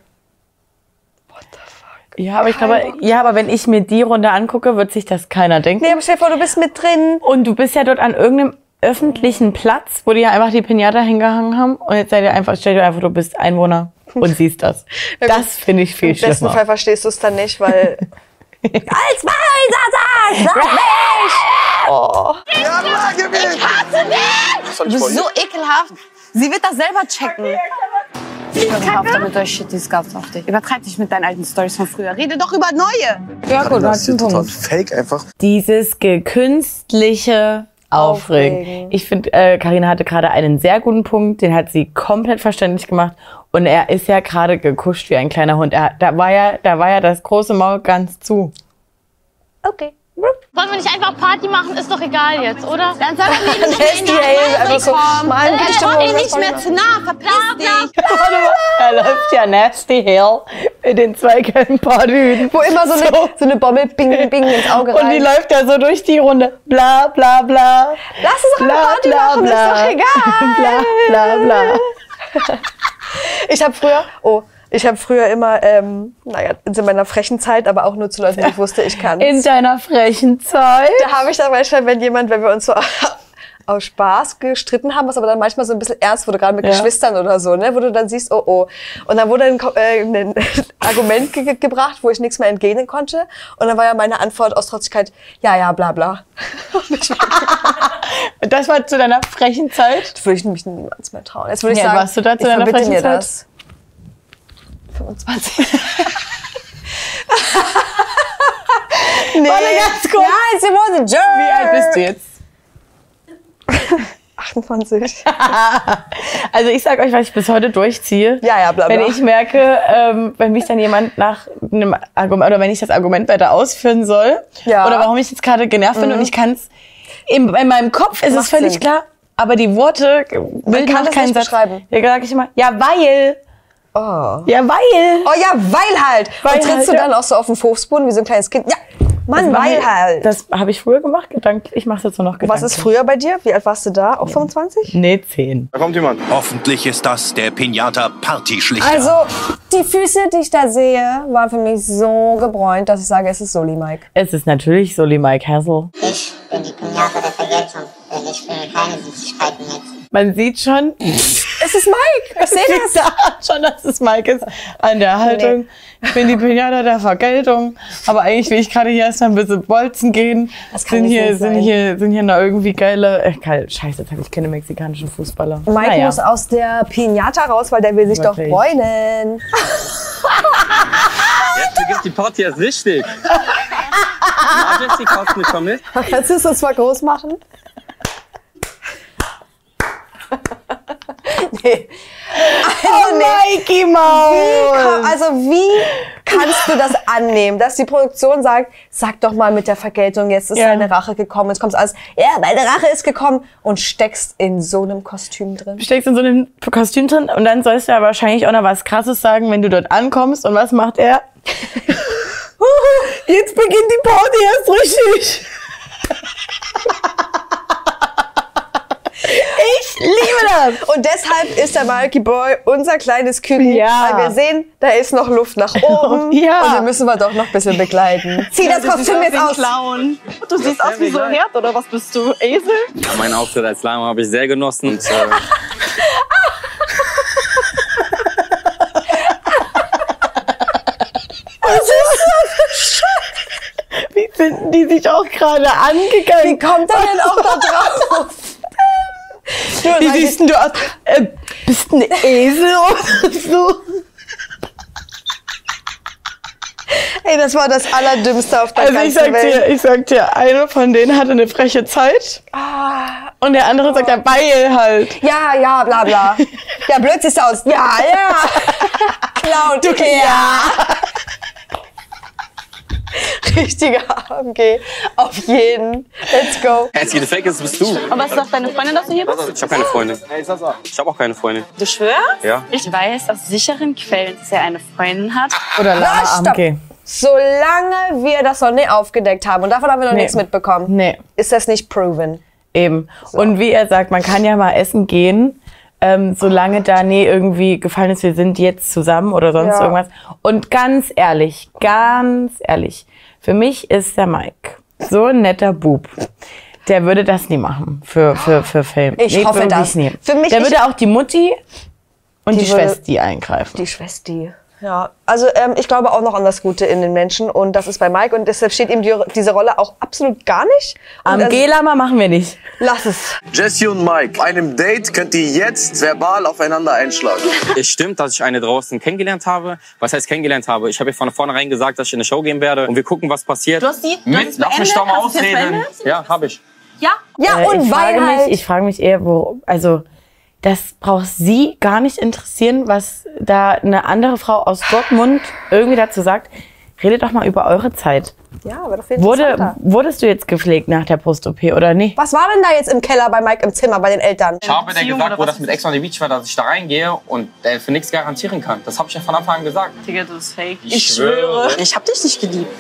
Ja, aber ich glaube, ja, aber wenn ich mir die Runde angucke, wird sich das keiner denken. nee, aber stell dir vor, du bist mit drin. Und du bist ja dort an irgendeinem öffentlichen Platz, wo die ja einfach die Pinata hingehangen haben. Und jetzt seid ihr einfach, stell dir einfach, du bist Einwohner und siehst das. Das finde ich viel Im besten schlimmer. Fall verstehst du es dann nicht, weil... Als mein Sasa, Oh. Ja, ihm. Du bist so ekelhaft. Sie wird das selber checken. Hör auf damit, euch Shit, die ganz auf dich. Übertreib dich mit deinen alten Stories von früher. Rede doch über neue. Ja, gut, Das ist hier total fake einfach. Dieses gekünstliche Aufregen. Aufregen. Ich finde, äh, Karina hatte gerade einen sehr guten Punkt, den hat sie komplett verständlich gemacht. Und er ist ja gerade gekuscht wie ein kleiner Hund. Er, da, war ja, da war ja das große Maul ganz zu. Okay. Wollen wir nicht einfach Party machen? Ist doch egal jetzt, oder? Dann soll er mir nicht Nasty in die Haze, einfach so dann Stimmung kommt ihr nicht mehr zu nah. Verpiss dich. Er läuft ja nasty hell mit den zwei gelben Partyhüten. Wo immer so eine, So. so eine Bombe bing, bing ins Auge rein. Und die läuft ja so durch die Runde. Bla bla bla. Lass uns doch eine Party machen, ist doch egal. bla bla bla. Ich habe früher, oh, ich habe früher immer, ähm, naja, in meiner frechen Zeit, aber auch nur zu Leuten, die ich wusste, ich kann. In deiner frechen Zeit. Da habe ich dann manchmal, wenn jemand, wenn wir uns so aus Spaß gestritten haben, was aber dann manchmal so ein bisschen ernst wurde, gerade mit Ja. Geschwistern oder so, ne, wo du dann siehst, oh oh. Und dann wurde ein, äh, ein Argument ge gebracht, wo ich nichts mehr entgegnen konnte. Und dann war ja meine Antwort aus Trotzigkeit, ja, ja, bla bla. Das war zu deiner frechen Zeit. Das würde ich mich niemals mehr trauen. Jetzt würde ich Ja, sagen, warst du da zu ich deiner frechen mir Zeit? das. 25. nee. Warte ganz kurz. Ja, sie wurde Jerk. Wie alt bist du jetzt? 28. Also ich sag euch, was ich bis heute durchziehe. Ja, ja, bla, bla. Wenn ich merke, ähm, wenn mich dann jemand nach einem Argument oder wenn ich das Argument weiter ausführen soll Ja. oder warum ich jetzt gerade genervt bin und ich kann es in, in meinem Kopf ist es Macht völlig Sinn. klar, aber die Worte bilden kann noch es keinen nicht Satz. beschreiben. Da sage ich immer, ja weil, Oh. ja weil. Oh ja, weil halt. Weil und trittst halt, du ja. dann auch so auf den Fußboden wie so ein kleines Kind? Ja, Mann, weil halt. Das habe ich früher gemacht, gedanklich. Ich mache es jetzt nur noch Was gedanklich. ist früher bei dir? Wie alt warst du da? Auch 25? Nee, 10. Da kommt jemand. Hoffentlich ist das der Pinata Partyschlichter. Also, die Füße, die ich da sehe, waren für mich so gebräunt, dass ich sage, es ist Soli Mike. Es ist natürlich Soli Mike Hassel. Ich bin die Pinata der Vergeltung, denn ich will keine Süßigkeiten jetzt. Man sieht schon, Es ist Mike. Ich sehe das. da schon, dass es Mike ist an der Haltung. Ich bin die Pinata der Vergeltung. Aber eigentlich will ich gerade hier erst mal ein bisschen bolzen gehen. Das kann sind nicht hier, nicht sind hier, sind hier noch irgendwie geile, äh, geil, scheiße, jetzt habe ich keine mexikanischen Fußballer. Mike Naja. muss aus der Pinata raus, weil der will sich Wirklich. doch bräunen. Jetzt beginnt die Party erst richtig. Hast du nicht vermisst? Kannst du es uns mal groß machen? nee. Oh, Mikey Maus! Also wie kannst du das annehmen, dass die Produktion sagt, sag doch mal mit der Vergeltung, jetzt ist Ja. deine Rache gekommen, jetzt kommt alles, ja, meine Rache ist gekommen und steckst in so einem Kostüm drin. Steckst in so einem Kostüm drin und dann sollst du ja wahrscheinlich auch noch was Krasses sagen, wenn du dort ankommst. Und was macht er? Jetzt beginnt die Party erst richtig. Ich liebe das. Und deshalb ist der Malky Boy unser kleines Küken, Ja. weil wir sehen, da ist noch Luft nach oben Ja. und den müssen wir doch noch ein bisschen begleiten. Zieh das Kostüm jetzt aus. Clown. Du siehst aus wie so ein Herd, oder was bist du? Esel? Ja, meinen Auftritt als Lama habe ich sehr genossen. Und, äh, Wie finden die sich auch gerade angegangen? Wie kommt er denn auch da drauf? Wie ich- siehst denn du aus? Äh, bist ein Esel oder so? Ey, das war das Allerdümmste auf der Also ich ganzen sag Welt. dir, ich sag dir, einer von denen hatte eine freche Zeit Ah. und der andere sagt ja weil halt. Ja, ja, bla bla. Ja, blöd siehst du aus. Ja, ja. Laut. Du, ja. Richtige AMG. Auf jeden. Let's go. Einzige Fake ist, bist du. Aber ist doch deine Freundin, dass du hier bist? Ich habe keine Freundin. Ich habe auch keine Freundin. Du schwörst? Ja. Ich weiß aus sicheren Quellen, dass er eine Freundin hat. Oder Lana Na. AMG. Solange wir das noch nicht aufgedeckt haben, und davon haben wir noch Nee. nichts mitbekommen, Nee. ist das nicht proven. Eben. Und wie er sagt, man kann ja mal essen gehen, ähm, solange da nie irgendwie gefallen ist, wir sind jetzt zusammen oder sonst Ja. irgendwas. Und ganz ehrlich, ganz ehrlich, für mich ist der Mike so ein netter Bub. Der würde das nie machen für, für, für Film. Ich hoffe wirklich das. Nie. Für mich- der würde auch die Mutti und die, Die Schwester eingreifen. Die Schwester. Ja, also ähm, ich glaube auch noch an das Gute in den Menschen und das ist bei Mike und deshalb steht ihm die, diese Rolle auch absolut gar nicht. Und Am also- G-Lama machen wir nicht. Lass es. Jesse und Mike, auf einem Date könnt ihr jetzt verbal aufeinander einschlagen. Es stimmt, dass ich eine draußen kennengelernt habe. Was heißt kennengelernt habe? Ich habe ihr von vornherein gesagt, dass ich in eine Show gehen werde und wir gucken, was passiert. Du hast die- du hast lass mich doch mal ausreden. Ja, habe ich. Ja? Ja, Äh, und ich weil frage halt... mich, ich frage mich eher, wo, also das braucht sie gar nicht interessieren, was da eine andere Frau aus Dortmund irgendwie dazu sagt. Redet doch mal über eure Zeit. ja, aber doch viel Wurde, wurdest du jetzt gepflegt nach der Post-OP oder nicht? Was war denn da jetzt im Keller bei Mike im Zimmer bei den Eltern? Ich habe der gesagt, wo das mit ist Ex on the Beach war, dass ich da reingehe und der für nichts garantieren kann. Das habe ich ja von Anfang an gesagt. Digga, du bist fake. Ich schwöre. Ich hab dich nicht geliebt.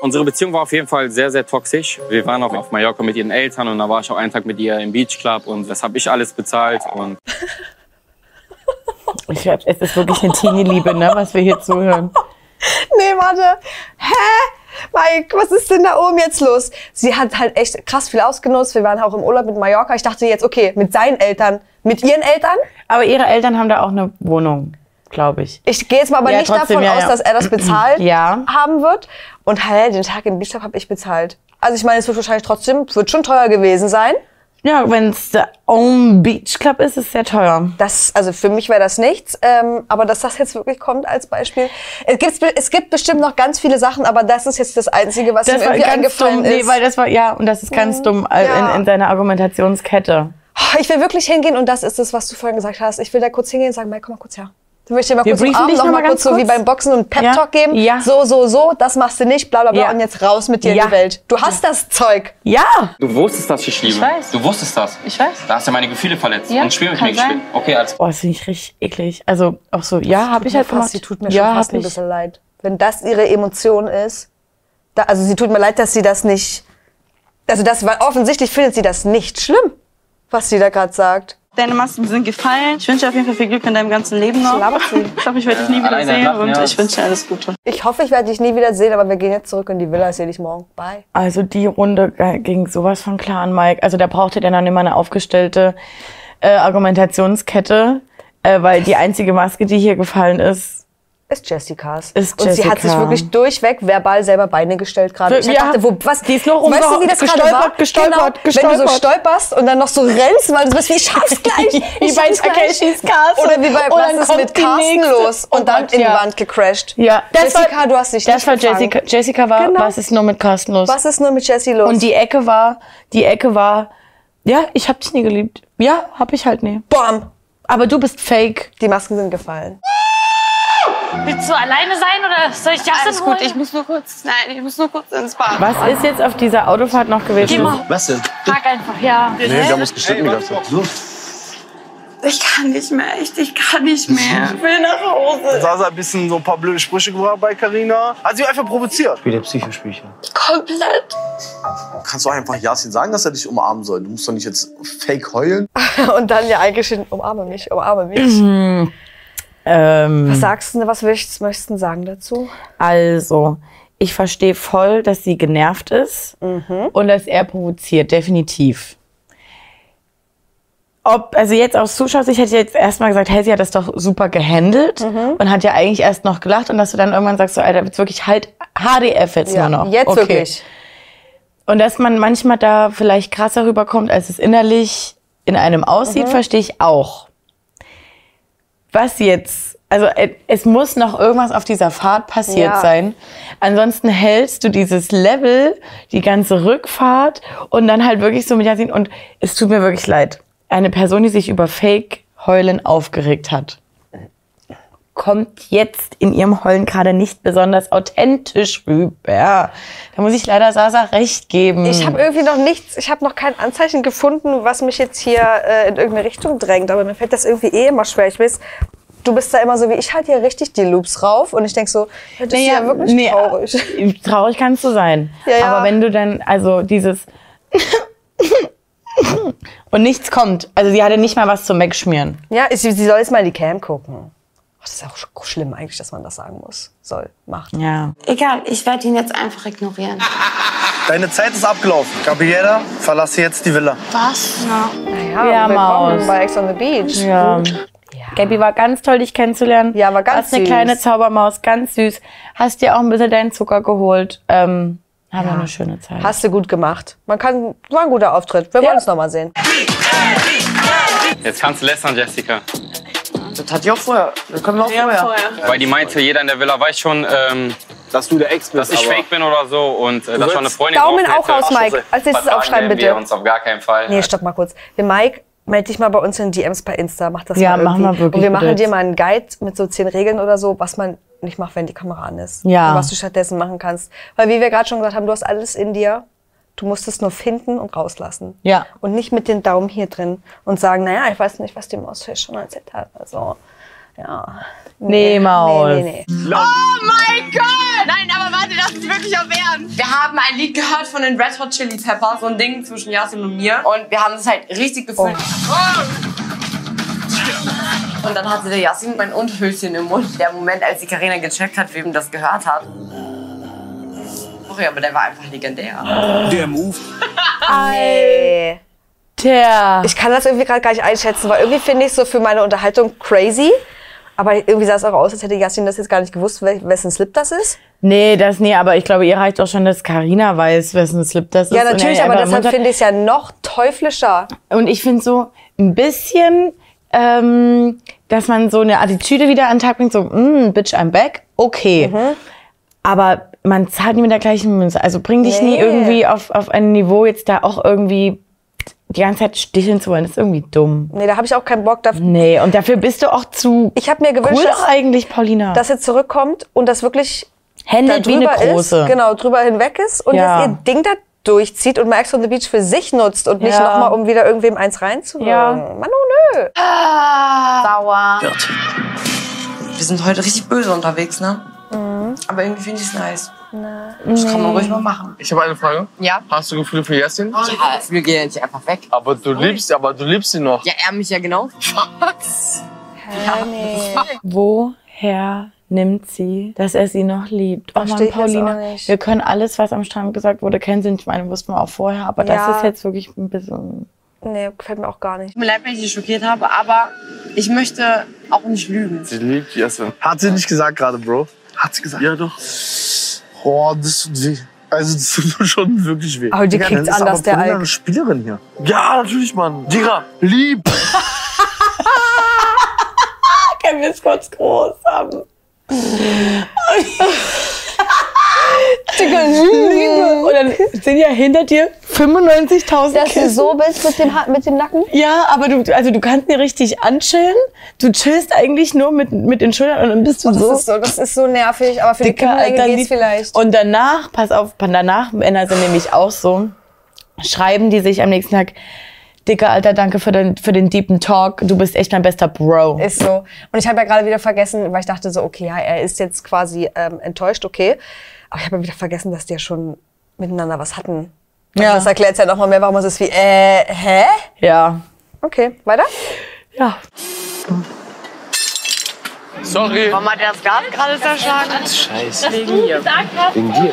Unsere Beziehung war auf jeden Fall sehr, sehr toxisch. Wir waren auch auf Mallorca mit ihren Eltern und da war ich auch einen Tag mit ihr im Beach Club und das habe ich alles bezahlt. Und Ich glaube, es ist wirklich eine Teenie-Liebe, ne, was wir hier zuhören. Nee, warte. Hä? Mike, was ist denn da oben jetzt los? Sie hat halt echt krass viel ausgenutzt. Wir waren auch im Urlaub mit Mallorca. Ich dachte jetzt, okay, mit seinen Eltern, mit ihren Eltern? Aber ihre Eltern haben da auch eine Wohnung, glaube ich. Ich gehe jetzt mal aber Ja, nicht trotzdem, davon ja, aus, ja. dass er das bezahlt Ja. haben wird. Und halt, den Tag im Beach Club habe ich bezahlt. Also ich meine, es wird wahrscheinlich trotzdem, es wird schon teuer gewesen sein. Ja, wenn es der Own Beach Club ist, ist es sehr teuer. Das, also für mich wäre das nichts. Ähm, aber dass das jetzt wirklich kommt als Beispiel. Es gibt, es gibt bestimmt noch ganz viele Sachen, aber das ist jetzt das Einzige, was Das mir irgendwie eingefallen dumm. Nee, ist. weil das war, ja, und das ist ganz dumm äh, Ja. in, in seiner Argumentationskette. Ich will wirklich hingehen und das ist das, was du vorhin gesagt hast. Ich will da kurz hingehen und sagen, Mike, komm mal kurz her. Du möchtest dir mal Wir kurz briefen umarmen, dich noch mal kurz so wie beim Boxen und Pep Ja. Talk geben. Ja. So, so, so, das machst du nicht, bla bla bla Ja. und jetzt raus mit dir Ja. in die Welt. Du hast das Zeug. Ja! du wusstest, dass ich liebe. Ich weiß. Du wusstest das. Ich weiß. Da hast du meine Gefühle verletzt Ja, und Spiel mit kann mir gespielt. sein. Okay, alles Boah, das finde ich richtig eklig. Also auch so, ja, habe ich halt fast, gemacht. Sie tut mir ja, schon fast hab ein ich. bisschen leid. Wenn das ihre Emotion ist. Da, also sie tut mir leid, dass sie das nicht. Also das, weil offensichtlich findet sie das nicht schlimm, was sie da gerade sagt. Deine Masken sind gefallen. Ich wünsche dir auf jeden Fall viel Glück in deinem ganzen Leben noch. Ich hoffe, ich werde dich nie wieder sehen lachen, und ja. ich wünsche dir alles Gute. Ich hoffe, ich werde dich nie wieder sehen, aber wir gehen jetzt zurück in die Villa. Ich sehe dich morgen. Bye. Also die Runde ging sowas von klar an Mike. Also da brauchte der dann immer eine aufgestellte äh, Argumentationskette, äh, weil die einzige Maske, die hier gefallen ist, Ist Jessicas. Ist Und sie hat sich Jessica. wirklich durchweg verbal selber Beine gestellt gerade. Ich Ja. dachte, wo, was, Die ist nur weißt du, wie das gerade war? gestolpert, genau, gestolpert, Wenn du so gestolpert. stolperst und dann noch so rennst, weil du bist wie, ich schaff's gleich. Wie ich bei. Takeshis Castle. Oder wie bei, Und was ist mit Carsten los? Und Oh dann Gott, in ja. die Wand gecrashed. ja, das Jessica, war, du hast dich das war. Jessica. Jessica war, Genau. was ist nur mit Carsten los? Was ist nur mit Jessie los? Und die Ecke war, die Ecke war, ja, ich hab dich nie geliebt. Ja, hab ich halt nie. Bam! Aber du bist fake. Die Masken sind gefallen. Willst du alleine sein oder soll ich Justin Alles holen? gut, ich muss nur kurz, nein, ich muss nur kurz ins Bad. Was ist jetzt auf dieser Autofahrt noch gewesen? Geh mal. Was denn? Frag einfach, ja. Nee, wir haben uns gestritten gehabt. So. Ich kann nicht mehr, echt, ich kann nicht mehr. Ich will nach Hause. Sasa ein bisschen so ein paar blöde Sprüche gebracht bei Carina. Hat sie einfach provoziert. Spiel der Psychospielchen. Komplett. Kannst du auch einfach Yasin sagen, dass er dich umarmen soll? Du musst doch nicht jetzt fake heulen. Und dann ja eigentlich schon, umarme mich, umarme mich. Ähm, Was sagst du, was möchtest, möchtest du sagen dazu? Also, ich verstehe voll, dass sie genervt ist und dass er provoziert, definitiv. Ob, also jetzt aus Zuschauersicht hätte ich jetzt erstmal gesagt, hey, sie hat das doch super gehandelt und hat ja eigentlich erst noch gelacht und dass du dann irgendwann sagst, so, Alter, jetzt wirklich halt HDF jetzt nur noch. jetzt Okay. wirklich. Und dass man manchmal da vielleicht krasser rüberkommt, als es innerlich in einem aussieht, Mhm. verstehe ich auch. Was jetzt, also äh, es muss noch irgendwas auf dieser Fahrt passiert Ja. sein. Ansonsten hältst du dieses Level, die ganze Rückfahrt und dann halt wirklich so mit Yasin. Und es tut mir wirklich leid. Eine Person, die sich über Fake-Heulen aufgeregt hat. Kommt jetzt in ihrem Heulen gerade nicht besonders authentisch rüber. Da muss ich leider Sasa recht geben. Ich habe irgendwie noch nichts, ich habe noch kein Anzeichen gefunden, was mich jetzt hier äh, in irgendeine Richtung drängt. Aber mir fällt das irgendwie eh immer schwer. Ich weiß, du bist da immer so wie ich halt hier richtig die Loops rauf und ich denk so, das ist ja wirklich nee, traurig. Traurig kannst du sein. Ja, ja. Aber wenn du dann, also dieses und nichts kommt. Also sie hatte nicht mal was zum Wegschmieren. Ja, ich, sie soll jetzt mal in die Cam gucken. Das ist auch sch- schlimm eigentlich, dass man das sagen muss. Soll, macht. Ja. Egal, ich werde ihn jetzt einfach ignorieren. Deine Zeit ist abgelaufen. Gabriela, verlasse jetzt die Villa. Was? Naja, Ja, willkommen Maus. bei Ex on the Beach. Ja. Gabi war ganz toll, dich kennenzulernen. Ja, war ganz Hast eine süß. kleine Zaubermaus, ganz süß. Hast dir auch ein bisschen deinen Zucker geholt. Ähm, haben wir eine schöne Zeit. Hast du gut gemacht. Man kann, war ein guter Auftritt. Wir wollen uns noch mal sehen. Jetzt kannst du lästern, Jessica. Das hatte ich auch vorher. Das können wir auch vorher. Weil die meinte, jeder in der Villa weiß schon, ähm, Dass du der Ex bist. dass ich aber- fake bin oder so und äh, dass schon eine Freundin Daumen auch raus. Mike. Als nächstes aufschreiben, bitte. Wir uns auf gar keinen Fall. Nee, stopp mal kurz. Der Mike, melde dich mal bei uns in DMs bei Insta. Mach das Ja, mal machen irgendwie. wir wirklich Und wir machen dir mal einen Guide mit so zehn Regeln oder so, was man nicht macht, wenn die Kamera an ist. Ja. Und was du stattdessen machen kannst. Weil wie wir gerade schon gesagt haben, du hast alles in dir. Du musst es nur finden und rauslassen. Ja. Und nicht mit den Daumen hier drin und sagen, naja, ich weiß nicht, was die Mausfisch schon erzählt hat. Also, ja. Nee, Maus. Nee, nee, nee. Oh mein Gott! Nein, aber warte, das ist wirklich auf Ernst. Wir haben ein Lied gehört von den Red Hot Chili Peppers, so ein Ding zwischen Yasin und mir. Und wir haben das halt richtig gefühlt. Und dann hatte der Yasin mein Unterhöschen im Mund. Der Moment, als die Karina gecheckt hat, wem das gehört hat. Sorry, aber der war einfach legendär. Der Move. Ey. Tja. Ich kann das irgendwie gerade gar nicht einschätzen, weil irgendwie finde ich so für meine Unterhaltung crazy. Aber irgendwie sah es auch aus, als hätte Yasin das jetzt gar nicht gewusst, wessen Slip das ist. Nee, das nee, aber ich glaube, ihr reicht auch schon, dass Karina weiß, wessen Slip das ist. Ja, natürlich, aber deshalb finde ich es ja noch teuflischer. Und ich finde so ein bisschen, ähm, dass man so eine Attitüde wieder an den Tag bringt, so, mm, bitch, I'm back, okay. Mhm. Aber man zahlt nie mit der gleichen Münze. Also bring dich nie Nee. irgendwie auf, auf ein Niveau, jetzt da auch irgendwie die ganze Zeit sticheln zu wollen. Das ist irgendwie dumm. Nee, da habe ich auch keinen Bock dafür. Nee, und dafür bist du auch zu Ich habe mir gewünscht, cool dass, eigentlich, Paulina. dass er zurückkommt und das wirklich Händelt da wie eine drüber große. ist, genau, drüber hinweg ist und Ja. dass ihr Ding da durchzieht und Max on the Beach für sich nutzt und nicht Ja. nochmal, um wieder irgendwem eins reinzuwirken. Ja. Mann, oh nö. Sauer. Wir sind heute richtig böse unterwegs, ne? Aber irgendwie finde ich es nice. Das kann man ruhig mal machen. Ich habe eine Frage. Ja? Hast du Gefühle für Jessin? Ja, wir gehen ja nicht einfach weg. Aber du liebst, aber du liebst ihn noch. Ja, er mich ja genau. Woher nimmt sie, dass er sie noch liebt? Oh Mann, nicht. wir können alles, was am Strand gesagt wurde, kennen sie nicht. Ich meine, wussten wir auch vorher, aber das Ja. ist jetzt wirklich ein bisschen... Nee, gefällt mir auch gar nicht. Tut mir leid, wenn ich dich schockiert habe, aber ich möchte auch nicht lügen. Sie liebt Jessin. Hat sie nicht gesagt gerade, Bro? Hat sie gesagt? Ja, doch. Oh, das tut weh. Also das tut schon wirklich weh. Aber die Digga, ist anders, aber der Alk. eine Spielerin hier. Ja, natürlich, Mann. Digga, lieb. Können wir es kurz groß haben? Liebe. Und dann sind ja hinter dir 95.000 Dass du Kissen. so bist mit dem, mit dem Nacken? Ja, aber du, also du kannst dir richtig anchillen. Du chillst eigentlich nur mit, mit den Schultern und dann bist du Das so. ist so, das ist so nervig, aber für die Dicker, Kinder Alter, geht's vielleicht. Und danach, pass auf, danach, Männer sind nämlich auch so, schreiben die sich am nächsten Tag, Dicker, Alter, danke für den, für den deepen Talk. Du bist echt mein bester Bro. Ist so. Und ich habe ja gerade wieder vergessen, weil ich dachte so, okay, ja, er ist jetzt quasi ähm, enttäuscht, okay. Aber ich habe ja wieder vergessen, dass die ja schon miteinander was hatten. Und Ja. Das erklärt ja nochmal mehr, warum es ist wie, äh, hä? Ja. Okay, weiter? Ja. Sorry. Warum hat er das Gas gerade zerschlagen? Scheiße. Wegen mir. Wegen dir.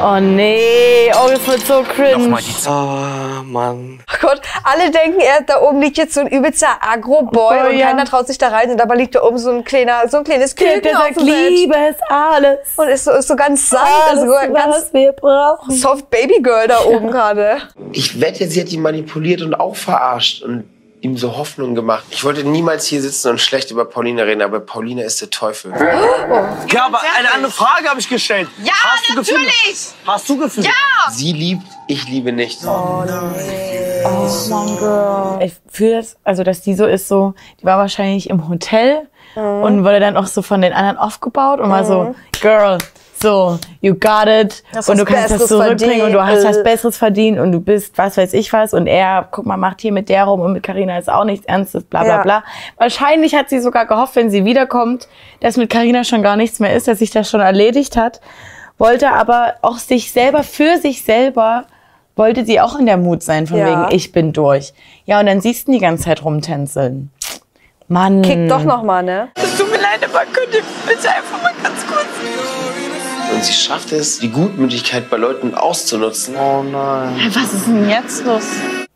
Oh nee, oh, das wird so cringe. Nochmal die Ah, Mann. Ach Gott, alle denken, er da oben liegt jetzt so ein übelster Agro-Boy Oh, und ja. keiner traut sich da rein und dabei liegt da oben so ein kleiner, so ein kleines Küken der sagt. Liebe ist alles. Und ist so, ist so ganz sanft, Alles, also so ganz was wir brauchen. soft Babygirl da oben gerade. Ich wette, sie hat ihn manipuliert und auch verarscht und ihm so Hoffnung gemacht. Ich wollte niemals hier sitzen und schlecht über Paulina reden, aber Paulina ist der Teufel. Ja, aber eine andere Frage habe ich gestellt. Ja, Hast du Gefühle? natürlich! Hast du Gefühle? Ja! Sie liebt, ich liebe nicht. Oh Mann, Girl. Ich fühle das, also dass die so ist, so, die war wahrscheinlich im Hotel und wurde dann auch so von den anderen aufgebaut und war so, Mhm. Girl, so, you got it Hast und du kannst das Besseres zurückbringen und du hast verdient. was Besseres verdient und du bist was weiß ich was und er, guck mal, macht hier mit der rum und mit Karina ist auch nichts Ernstes, bla bla Ja. bla. Wahrscheinlich hat sie sogar gehofft, wenn sie wiederkommt, dass mit Karina schon gar nichts mehr ist, dass sich das schon erledigt hat, wollte aber auch sich selber, für sich selber, wollte sie auch in der Mut sein, von Ja. wegen, ich bin durch. Ja, und dann siehst du die ganze Zeit rumtänzeln. Mann. Kick doch noch mal, ne? Es tut mir leid, aber könnt ihr bitte einfach mal ganz kurz. Und sie schafft es, die Gutmütigkeit bei Leuten auszunutzen. Oh nein. Was ist denn jetzt los?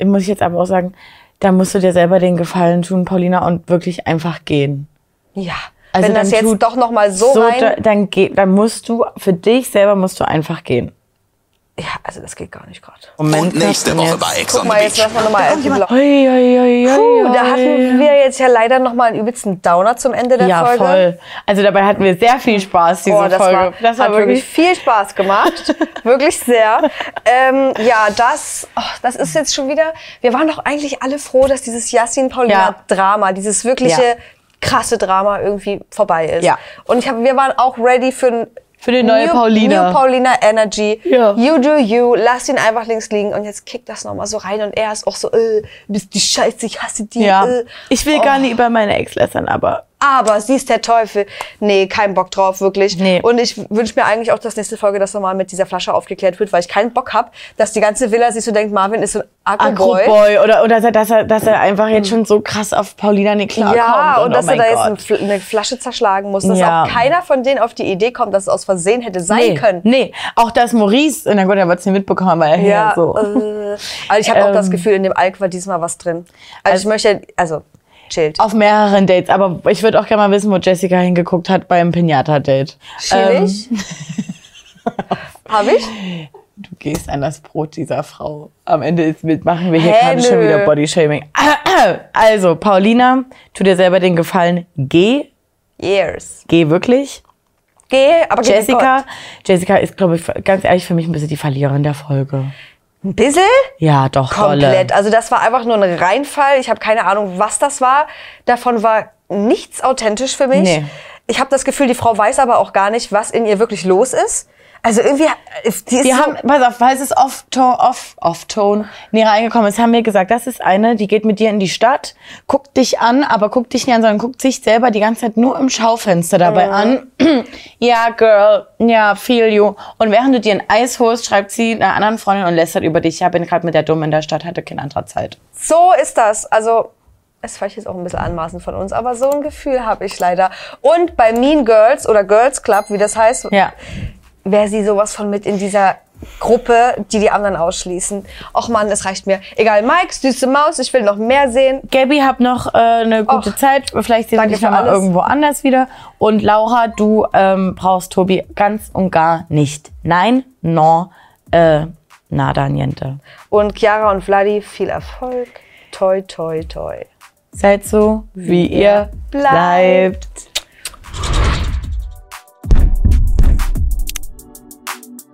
Muss ich jetzt aber auch sagen, da musst du dir selber den Gefallen tun, Paulina, und wirklich einfach gehen. Ja. Also Wenn das dann jetzt doch noch mal so, rein... da, dann, geh, dann musst du, für dich selber musst du einfach gehen. Ja, also das geht gar nicht gerade. Moment, Und nächste Woche jetzt. bei Ex Guck mal, jetzt lassen wir nochmal ui, Puh, da hatten wir jetzt ja leider noch mal einen übelsten Downer zum Ende der ja, Folge. voll. Also dabei hatten wir sehr viel Spaß, diese Oh, das Folge. war, das hat wirklich wirklich viel Spaß gemacht. wirklich sehr. Ähm, ja, das, oh, das ist jetzt schon wieder. Wir waren doch eigentlich alle froh, dass dieses Yassin-Paulina-Drama, dieses wirkliche Ja. krasse Drama irgendwie vorbei ist. Ja. Und ich hab, wir waren auch ready für ein Für die neue New, Paulina. New Paulina Energy. Ja. You do you. Lass ihn einfach links liegen. Und jetzt kickt das nochmal so rein. Und er ist auch so, äh, du bist die Scheiße, ich hasse die. Ja. Äh. Ich will Oh. gar nicht über meine Ex lästern, aber Aber sie ist der Teufel. Nee, kein Bock drauf, wirklich. Nee. Und ich wünsche mir eigentlich auch, dass nächste Folge das nochmal mit dieser Flasche aufgeklärt wird, weil ich keinen Bock hab, dass die ganze Villa sich so denkt, Marvin ist so ein Agro-Boy. Agro-Boy oder, oder dass, er, dass er einfach jetzt schon so krass auf Paulina nicht klarkommt. Ja, und, oh dass mein er da jetzt Gott. Fl- eine Flasche zerschlagen muss, dass Ja. auch keiner von denen auf die Idee kommt, dass es aus Versehen hätte sein nee, können. Nee, auch dass Maurice, na gut, er wird es nicht mitbekommen, weil er Ja, hier so. äh, also ich habe auch das Ähm. Gefühl, in dem Alk war diesmal was drin. Also, ich möchte, also chillt. Auf mehreren Dates, aber ich würde auch gerne mal wissen, wo Jessica hingeguckt hat beim Pinata-Date. Chillig? Ähm, Habe ich? du gehst an das Brot dieser Frau. Am Ende ist, machen wir hier gerade schon wieder Bodyshaming. Also, Paulina, tu dir selber den Gefallen, geh, Years. geh wirklich. Geh, aber Jessica. Jessica ist, glaube ich, ganz ehrlich für mich ein bisschen die Verliererin der Folge. Ein bisschen? Ja, doch, Komplett. dolle. Also das war einfach nur ein Reinfall. Ich habe keine Ahnung, was das war. Davon war nichts authentisch für mich. Nee. Ich habe das Gefühl, die Frau weiß aber auch gar nicht, was in ihr wirklich los ist. Also irgendwie, äh, die ist Wir so, haben, pass auf, falls es off-tone off, off -tone näher reingekommen ist, haben wir gesagt, das ist eine, die geht mit dir in die Stadt, guckt dich an, aber guckt dich nicht an, sondern guckt sich selber die ganze Zeit nur im Schaufenster dabei an. ja, Girl, ja, feel you. Und während du dir ein Eis holst, schreibt sie einer anderen Freundin und lästert über dich. Ja, bin gerade mit der Dummen in der Stadt, hatte keine andere Zeit. so ist das. Also es vielleicht jetzt auch ein bisschen anmaßend von uns, aber so ein Gefühl habe ich leider. Und bei Mean Girls oder Girls Club, wie das heißt, Ja. Wäre sie sowas von mit in dieser Gruppe, die die anderen ausschließen. Och Mann, es reicht mir. Egal, Mike, süße Maus, ich will noch mehr sehen. Gabby, hab noch äh, eine gute Och, Zeit. Vielleicht sehen wir dich mal irgendwo anders wieder. Und Laura, du ähm, brauchst Tobi ganz und gar nicht. Nein, no, äh, nada, niente. Und Chiara und Vladi, viel Erfolg. Toi, toi, toi. Seid so, wie ihr bleibt.